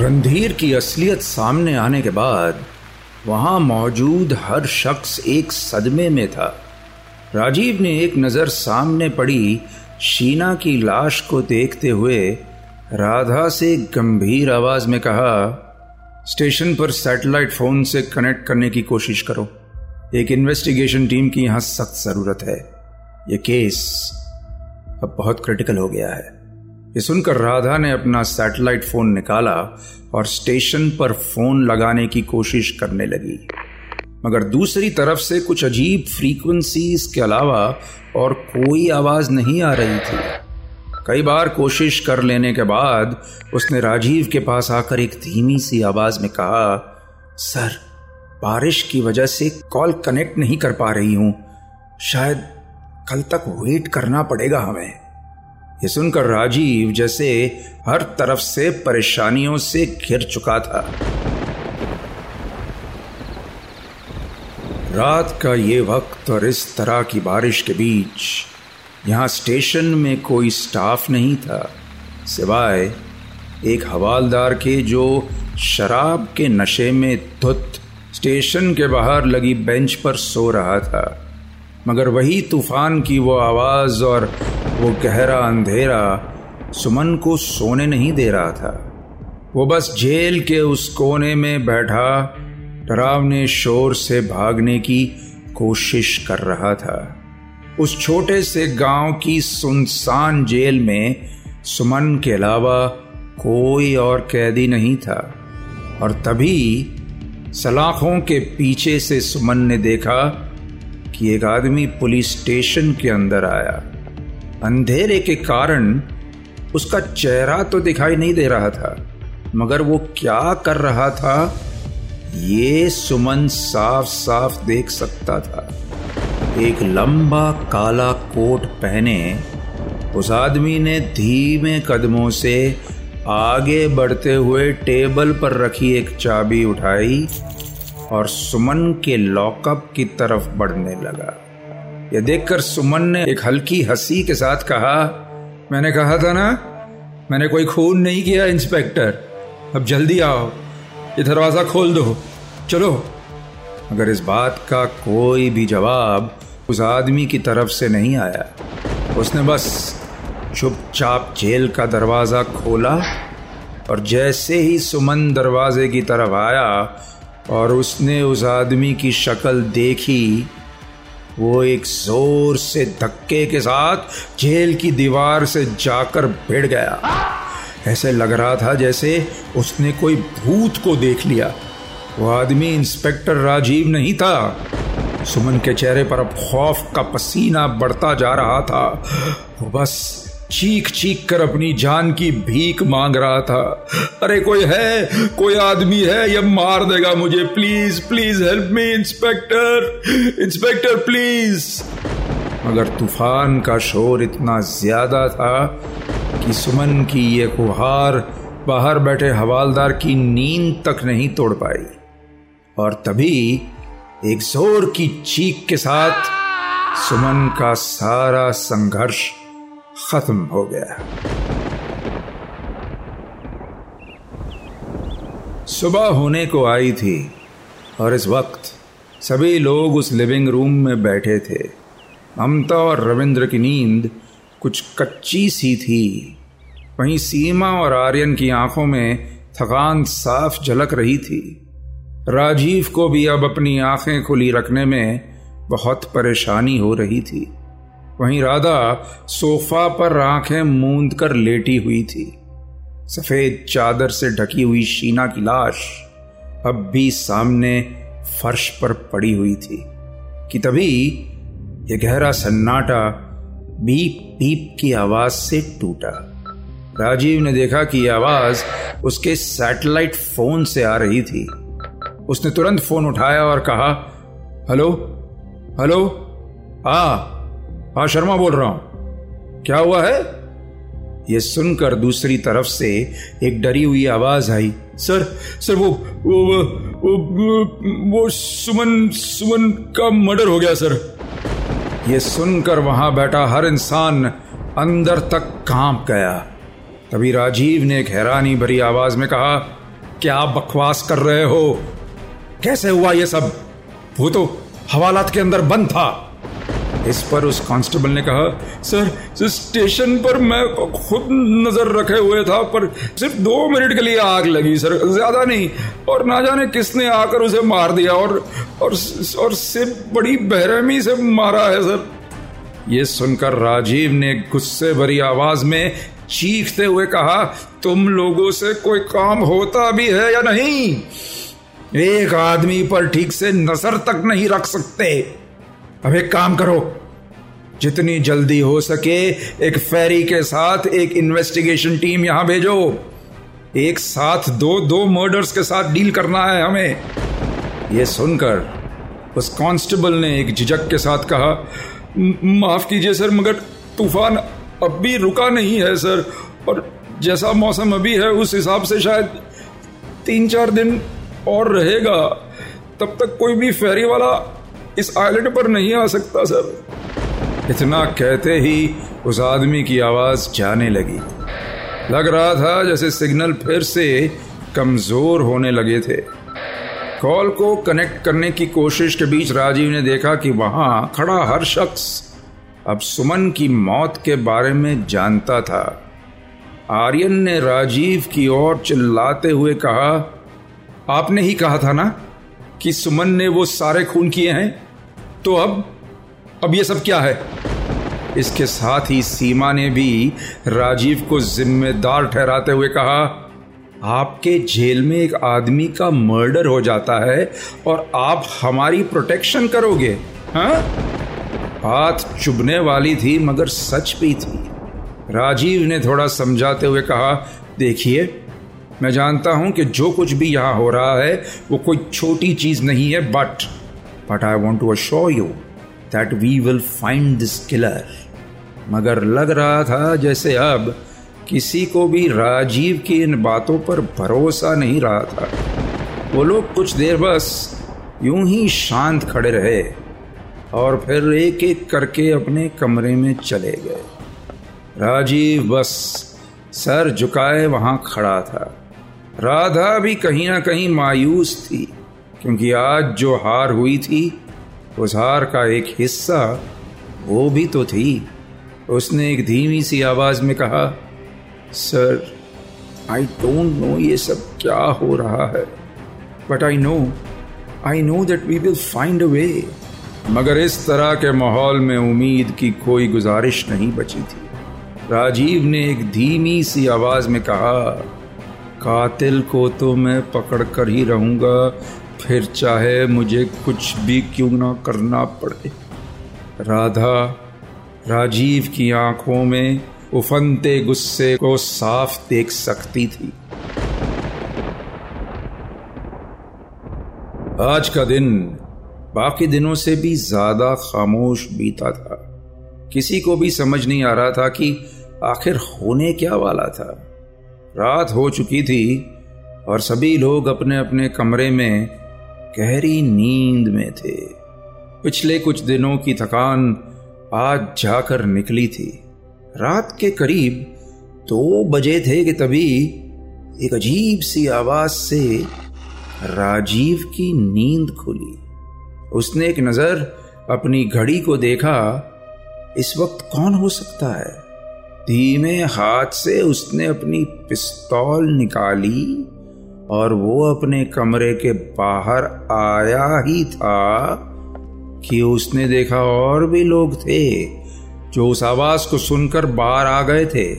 रणधीर की असलियत सामने आने के बाद, वहाँ मौजूद हर शख्स एक सदमे में था। राजीव ने एक नज़र सामने पड़ी शीना की लाश को देखते हुए राधा से गंभीर आवाज़ में कहा, स्टेशन पर सैटेलाइट फ़ोन से कनेक्ट करने की कोशिश करो। एक इन्वेस्टिगेशन टीम की यहाँ सख्त ज़रूरत है। यह केस अब बहुत क्रिटिकल हो गया है। ये सुनकर राधा ने अपना सैटेलाइट फ़ोन निकाला और स्टेशन पर फ़ोन लगाने की कोशिश करने लगी। मगर दूसरी तरफ़ से कुछ अजीब फ्रीक्वेंसीज के अलावा और कोई आवाज़ नहीं आ रही थी। कई बार कोशिश कर लेने के बाद उसने राजीव के पास आकर एक धीमी सी आवाज़ में कहा, सर, बारिश की वजह से कॉल कनेक्ट नहीं कर पा रही हूँ। शायद कल तक वेट करना पड़ेगा हमें। ये सुनकर राजीव जैसे हर तरफ़ से परेशानियों से घिर चुका था। रात का ये वक्त और इस तरह की बारिश के बीच यहाँ स्टेशन में कोई स्टाफ नहीं था, सिवाय एक हवालदार के जो शराब के नशे में धुत स्टेशन के बाहर लगी बेंच पर सो रहा था। मगर वही तूफ़ान की वो आवाज़ और वो गहरा अंधेरा सुमन को सोने नहीं दे रहा था। वो बस जेल के उस कोने में बैठा डरावने शोर से भागने की कोशिश कर रहा था। उस छोटे से गाँव की सुनसान जेल में सुमन के अलावा कोई और कैदी नहीं था। और तभी सलाखों के पीछे से सुमन ने देखा कि एक आदमी पुलिस स्टेशन के अंदर आया। अंधेरे के कारण उसका चेहरा तो दिखाई नहीं दे रहा था, मगर वो क्या कर रहा था, ये सुमन साफ़ साफ़ देख सकता था। एक लंबा काला कोट पहने उस आदमी ने धीमे कदमों से आगे बढ़ते हुए टेबल पर रखी एक चाबी उठाई और सुमन के लॉकअप की तरफ़ बढ़ने लगा। यह देखकर सुमन ने एक हल्की हँसी के साथ कहा, मैंने कहा था ना, मैंने कोई खून नहीं किया, इंस्पेक्टर। अब जल्दी आओ, ये दरवाज़ा खोल दो। चलो। मगर इस बात का कोई भी जवाब उस आदमी की तरफ़ से नहीं आया। उसने बस चुपचाप जेल का दरवाज़ा खोला और जैसे ही सुमन दरवाजे की तरफ़ आया और उसने उस आदमी की शक्ल देखी वो एक ज़ोर से धक्के के साथ जेल की दीवार से जाकर भिड़ गया। ऐसे लग रहा था जैसे उसने कोई भूत को देख लिया। वो आदमी इंस्पेक्टर राजीव नहीं था। सुमन के चेहरे पर अब खौफ का पसीना बढ़ता जा रहा था। वो बस चीख चीख कर अपनी जान की भीख मांग रहा था। अरे कोई है? कोई आदमी है? यह मार देगा मुझे। Please please help me, inspector. Inspector, please. मगर तूफ़ान का शोर इतना ज़्यादा था कि सुमन की ये कुहार बाहर बैठे हवालदार की नींद तक नहीं तोड़ पाई। और तभी एक ज़ोर की चीख के साथ सुमन का सारा संघर्ष खत्म हो गया। सुबह होने को आई थी और इस वक्त सभी लोग उस लिविंग रूम में बैठे थे। ममता और रविंद्र की नींद कुछ कच्ची सी थी। वहीं सीमा और आर्यन की आँखों में थकान साफ़ झलक रही थी। राजीव को भी अब अपनी आँखें खुली रखने में बहुत परेशानी हो रही थी। वहीं राधा सोफा पर आँखें मूंद कर लेटी हुई थी। सफ़ेद चादर से ढकी हुई शीना की लाश अब भी सामने फर्श पर पड़ी हुई थी कि तभी यह गहरा सन्नाटा बीप बीप की आवाज़ से टूटा। राजीव ने देखा कि यह आवाज़ उसके सैटेलाइट फ़ोन से आ रही थी। उसने तुरंत फ़ोन उठाया और कहा, हेलो हेलो हाँ हाँ शर्मा बोल रहा हूँ। क्या हुआ है? ये सुनकर दूसरी तरफ़ से एक डरी हुई आवाज़ आई। सर सर वो वो वो वो, वो सुमन सुमन का मर्डर हो गया सर। ये सुनकर वहाँ बैठा हर इंसान अंदर तक काँप गया। तभी राजीव ने एक हैरानी भरी आवाज़ में कहा क्या आप बकवास कर रहे हो? कैसे हुआ ये सब? वो तो हवालात के अंदर बंद था। इस पर उस कांस्टेबल ने कहा, सर स्टेशन पर मैं खुद नज़र रखे हुए था, पर सिर्फ़ दो मिनट के लिए आग लगी, सर, ज़्यादा नहीं, और ना जाने किसने आकर उसे मार दिया, और और और सिर्फ़ बड़ी बहरहमी से मारा है, सर। ये सुनकर राजीव ने गुस्से भरी आवाज़ में चीखते हुए कहा, तुम लोगों से कोई काम होता भी है या नहीं? एक आदमी पर ठीक से नज़र तक नहीं रख सकते। अब एक काम करो। जितनी जल्दी हो सके एक फेरी के साथ एक इन्वेस्टिगेशन टीम यहाँ भेजो। एक साथ दो दो मर्डर्स के साथ डील करना है हमें। यह सुनकर उस कांस्टेबल ने एक झिझक के साथ कहा माफ़ कीजिए सर, मगर तूफ़ान अब भी रुका नहीं है सर, और जैसा मौसम अभी है, उस हिसाब से शायद तीन चार दिन और रहेगा। तब तक कोई भी फेरी वाला इस आइलैंड पर नहीं आ सकता, सर। इतना कहते ही उस आदमी की आवाज़ जाने लगी। लग रहा था जैसे सिग्नल फिर से कमज़ोर होने लगे थे। कॉल को कनेक्ट करने की कोशिश के बीच राजीव ने देखा कि वहाँ खड़ा हर शख्स अब सुमन की मौत के बारे में जानता था। आर्यन ने राजीव की ओर चिल्लाते हुए कहा, आपने ही कहा था ना? कि सुमन ने वो सारे खून किए हैं? तो अब अब ये सब क्या है? इसके साथ ही सीमा ने भी राजीव को जिम्मेदार ठहराते हुए कहा, आपके जेल में एक आदमी का मर्डर हो जाता है और आप हमारी प्रोटेक्शन करोगे हाँ? बात चुभने वाली थी, मगर सच भी थी। राजीव ने थोड़ा समझाते हुए कहा, देखिए मैं जानता हूँ कि जो कुछ भी यहाँ हो रहा है, वो कोई छोटी चीज़ नहीं है but but I want to assure you that we will find this killer मगर लग रहा था जैसे अब किसी को भी राजीव की इन बातों पर भरोसा नहीं रहा था। वो लोग कुछ देर बस यूँ ही शांत खड़े रहे और फिर एक एक करके अपने कमरे में चले गए। राजीव बस सर झुकाए वहाँ खड़ा था। राधा भी कहीं ना कहीं मायूस थी, क्योंकि आज जो हार हुई थी, उस हार का एक हिस्सा वो भी तो थी। उसने एक धीमी सी आवाज़ में कहा, सर आई डोंट नो ये सब क्या हो रहा है but I know I know that we will find a way मगर इस तरह के माहौल में उम्मीद की कोई गुजारिश नहीं बची थी। राजीव ने एक धीमी सी आवाज़ में कहा कातिल को तो मैं पकड़ कर ही रहूँगा, फिर चाहे मुझे कुछ भी क्यों ना करना पड़े। राधा, राजीव की आँखों में उफनते गुस्से को साफ़ देख सकती थी। आज का दिन बाकी दिनों से भी ज़्यादा खामोश बीता था। किसी को भी समझ नहीं आ रहा था कि आखिर होने क्या वाला था। रात हो चुकी थी और सभी लोग अपने अपने कमरे में गहरी नींद में थे। पिछले कुछ दिनों की थकान आज जाकर निकली थी। रात के करीब दो बजे थे कि तभी एक अजीब सी आवाज़ से राजीव की नींद खुली। उसने एक नज़र अपनी घड़ी को देखा, इस वक्त कौन हो सकता है? धीमे हाथ से उसने अपनी पिस्तौल निकाली और वो अपने कमरे के बाहर आया ही था कि उसने देखा और भी लोग थे जो उस आवाज़ को सुनकर बाहर आ गए थे।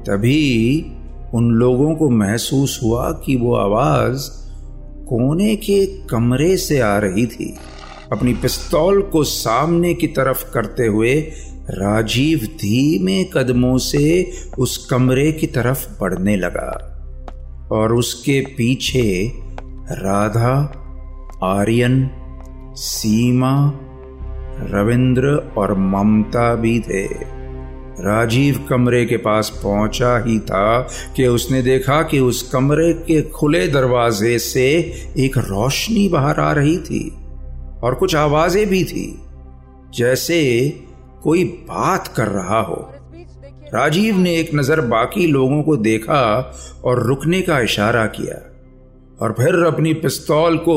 तभी उन लोगों को महसूस हुआ कि वो आवाज़ कोने के कमरे से आ रही थी। अपनी पिस्तौल को सामने की तरफ़ करते हुए राजीव धीमे कदमों से उस कमरे की तरफ़ बढ़ने लगा और उसके पीछे राधा, आर्यन, सीमा, रविंद्र और ममता भी थे। राजीव कमरे के पास पहुँचा ही था कि उसने देखा कि उस कमरे के खुले दरवाजे से एक रोशनी बाहर आ रही थी और कुछ आवाज़ें भी थी, जैसे कोई बात कर रहा हो। राजीव ने एक नज़र बाकी लोगों को देखा और रुकने का इशारा किया और फिर अपनी पिस्तौल को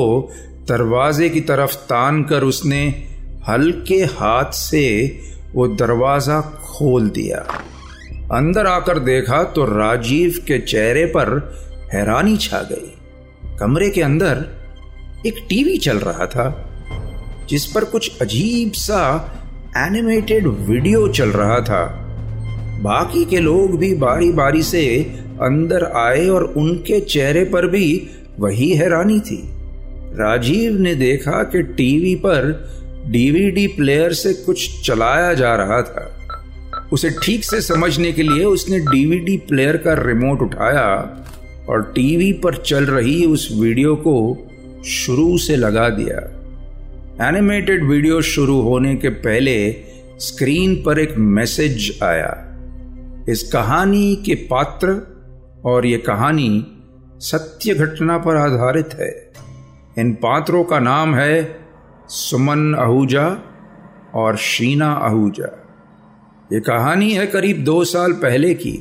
दरवाजे की तरफ़ तान कर उसने हल्के हाथ से वो दरवाज़ा खोल दिया। अंदर आकर देखा तो राजीव के चेहरे पर हैरानी छा गई। कमरे के अंदर एक टीवी चल रहा था, जिस पर कुछ अजीब सा एनिमेटेड वीडियो चल रहा था। बाकी के लोग भी बारी बारी से अंदर आए और उनके चेहरे पर भी वही हैरानी थी। राजीव ने देखा कि टीवी पर डीवीडी प्लेयर से कुछ चलाया जा रहा था। उसे ठीक से समझने के लिए उसने डीवीडी प्लेयर का रिमोट उठाया और टीवी पर चल रही उस वीडियो को शुरू से लगा दिया। एनिमेटेड वीडियो शुरू होने के पहले स्क्रीन पर एक मैसेज आया। इस कहानी के पात्र और ये कहानी सत्य घटना पर आधारित है। इन पात्रों का नाम है सुमन आहूजा और शीना आहूजा। ये कहानी है करीब दो साल पहले की,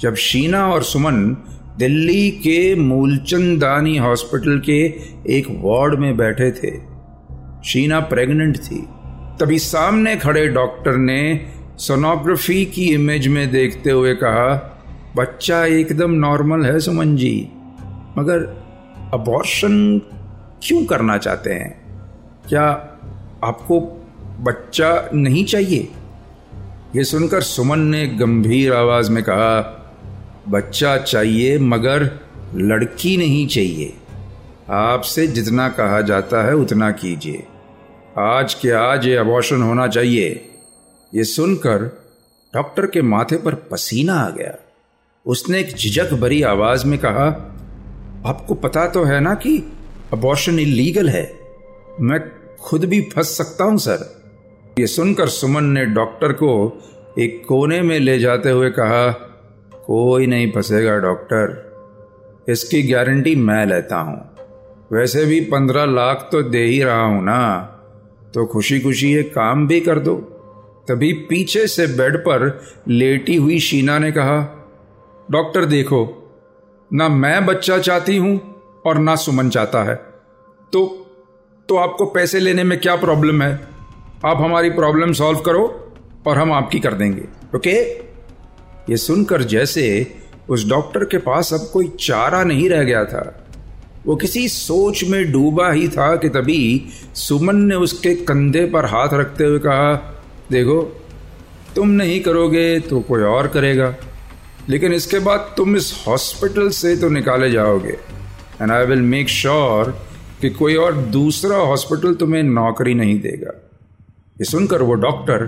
जब शीना और सुमन दिल्ली के मूलचंद दानी हॉस्पिटल के एक वार्ड में बैठे थे। शीना प्रेग्नेंट थी। तभी सामने खड़े डॉक्टर ने सोनोग्राफी की इमेज में देखते हुए कहा, बच्चा एकदम नॉर्मल है सुमन जी मगर अबॉर्शन क्यों करना चाहते हैं? क्या आपको बच्चा नहीं चाहिए? ये सुनकर सुमन ने गंभीर आवाज़ में कहा, बच्चा चाहिए, मगर लड़की नहीं चाहिए। आपसे जितना कहा जाता है उतना कीजिए। आज के आज ये अबॉर्शन होना चाहिए। ये सुनकर डॉक्टर के माथे पर पसीना आ गया। उसने एक झिझक भरी आवाज़ में कहा, आपको पता तो है ना कि अबॉर्शन इलीगल है? मैं खुद भी फंस सकता हूँ, सर। ये सुनकर सुमन ने डॉक्टर को एक कोने में ले जाते हुए कहा, कोई नहीं फंसेगा डॉक्टर इसकी गारंटी मैं लेता हूँ। वैसे भी पंद्रह लाख तो दे ही रहा हूँ ना। तो खुशी खुशी ये काम भी कर दो। तभी पीछे से बेड पर लेटी हुई शीना ने कहा, डॉक्टर देखो, ना मैं बच्चा चाहती हूँ और ना सुमन चाहता है। तो तो आपको पैसे लेने में क्या प्रॉब्लम है? आप हमारी प्रॉब्लम सॉल्व करो और हम आपकी कर देंगे। ओके? ये सुनकर जैसे उस डॉक्टर के पास अब कोई चारा नहीं रह गया था। वो किसी सोच में डूबा ही था कि तभी सुमन ने उसके कंधे पर हाथ रखते हुए कहा, देखो, तुम नहीं करोगे तो कोई और करेगा, लेकिन इसके बाद तुम इस हॉस्पिटल से तो निकाले जाओगे। And I will make sure कि कोई और दूसरा हॉस्पिटल तुम्हें नौकरी नहीं देगा। ये सुनकर वो डॉक्टर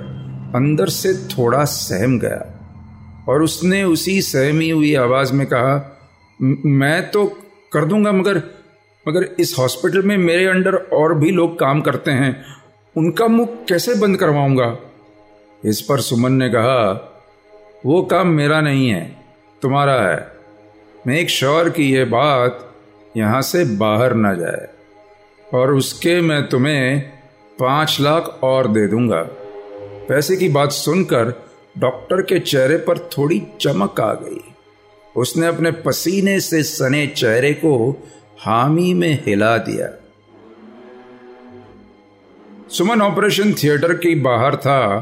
अंदर से थोड़ा सहम गया और उसने उसी सहमी हुई आवाज़ में कहा मैं तो कर दूँगा, मगर मगर इस हॉस्पिटल में मेरे अंडर और भी लोग काम करते हैं। उनका मुख कैसे बंद करवाऊँगा? इस पर सुमन ने कहा, वो काम मेरा नहीं है, तुम्हारा है। मैं एक श्योर की यह बात यहाँ से बाहर ना जाए, और उसके मैं तुम्हें पाँच लाख और दे दूँगा। पैसे की बात सुनकर डॉक्टर के चेहरे पर थोड़ी चमक आ गई। उसने अपने पसीने से सने चेहरे को हामी में हिला दिया। सुमन ऑपरेशन थिएटर के बाहर था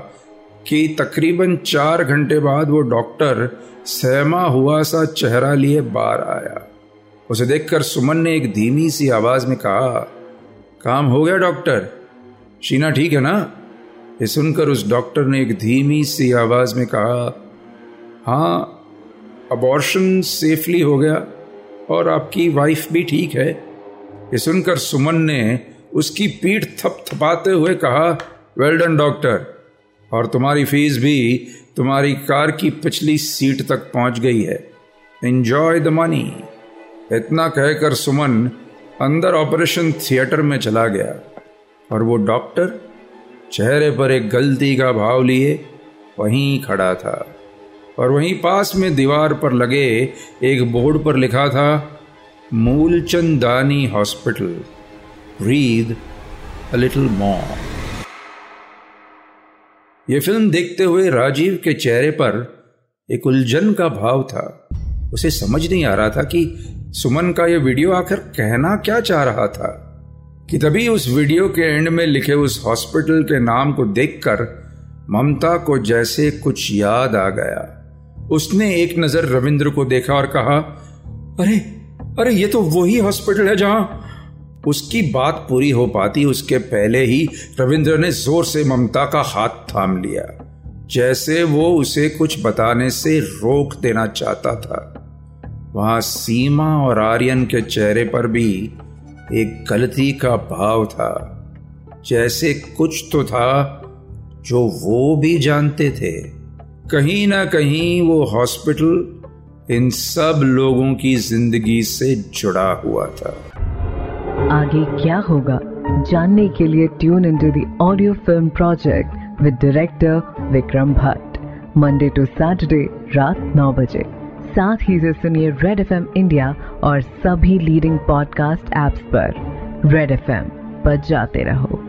कि तकरीबन चार घंटे बाद वो डॉक्टर सहमा हुआ सा चेहरा लिए बाहर आया। उसे देखकर सुमन ने एक धीमी सी आवाज़ में कहा, काम हो गया डॉक्टर? शीना ठीक है ना? ये सुनकर उस डॉक्टर ने एक धीमी सी आवाज़ में कहा हाँ अबॉर्शन सेफली हो गया और आपकी वाइफ भी ठीक है। ये सुनकर सुमन ने उसकी पीठ थप थपाते हुए कहा वेल डन डॉक्टर और तुम्हारी फ़ीस भी तुम्हारी कार की पिछली सीट तक पहुँच गई है। एंजॉय द मनी इतना कहकर सुमन अंदर ऑपरेशन थिएटर में चला गया और वो डॉक्टर चेहरे पर एक गलती का भाव लिए वहीं खड़ा था। और वहीं पास में दीवार पर लगे एक बोर्ड पर लिखा था Moolchand Dani hospital read a little more. यह फ़िल्म देखते हुए राजीव के चेहरे पर एक उलझन का भाव था। उसे समझ नहीं आ रहा था कि सुमन का यह वीडियो आखिर कहना क्या चाह रहा था, कि तभी उस वीडियो के एंड में लिखे उस हॉस्पिटल के नाम को देखकर ममता को जैसे कुछ याद आ गया। उसने एक नज़र रविंद्र को देखा और कहा, अरे अरे, ये तो वही हॉस्पिटल है जहाँ उसकी बात पूरी हो पाती, उसके पहले ही रविंद्र ने ज़ोर से ममता का हाथ थाम लिया, जैसे वो उसे कुछ बताने से रोक देना चाहता था। वहाँ सीमा और आर्यन के चेहरे पर भी एक गलती का भाव था, जैसे कुछ तो था जो वो भी जानते थे। कहीं ना कहीं वो हॉस्पिटल इन सब लोगों की ज़िंदगी से जुड़ा हुआ था। आगे क्या होगा? जानने के लिए tune in to audio film project with director Vikram Bhatt Monday to Saturday रात नौ बजे। साथ ही से सुनिए रेड एफएम इंडिया और सभी लीडिंग पॉडकास्ट एप्स पर। रेड एफ़ पर जाते रहो।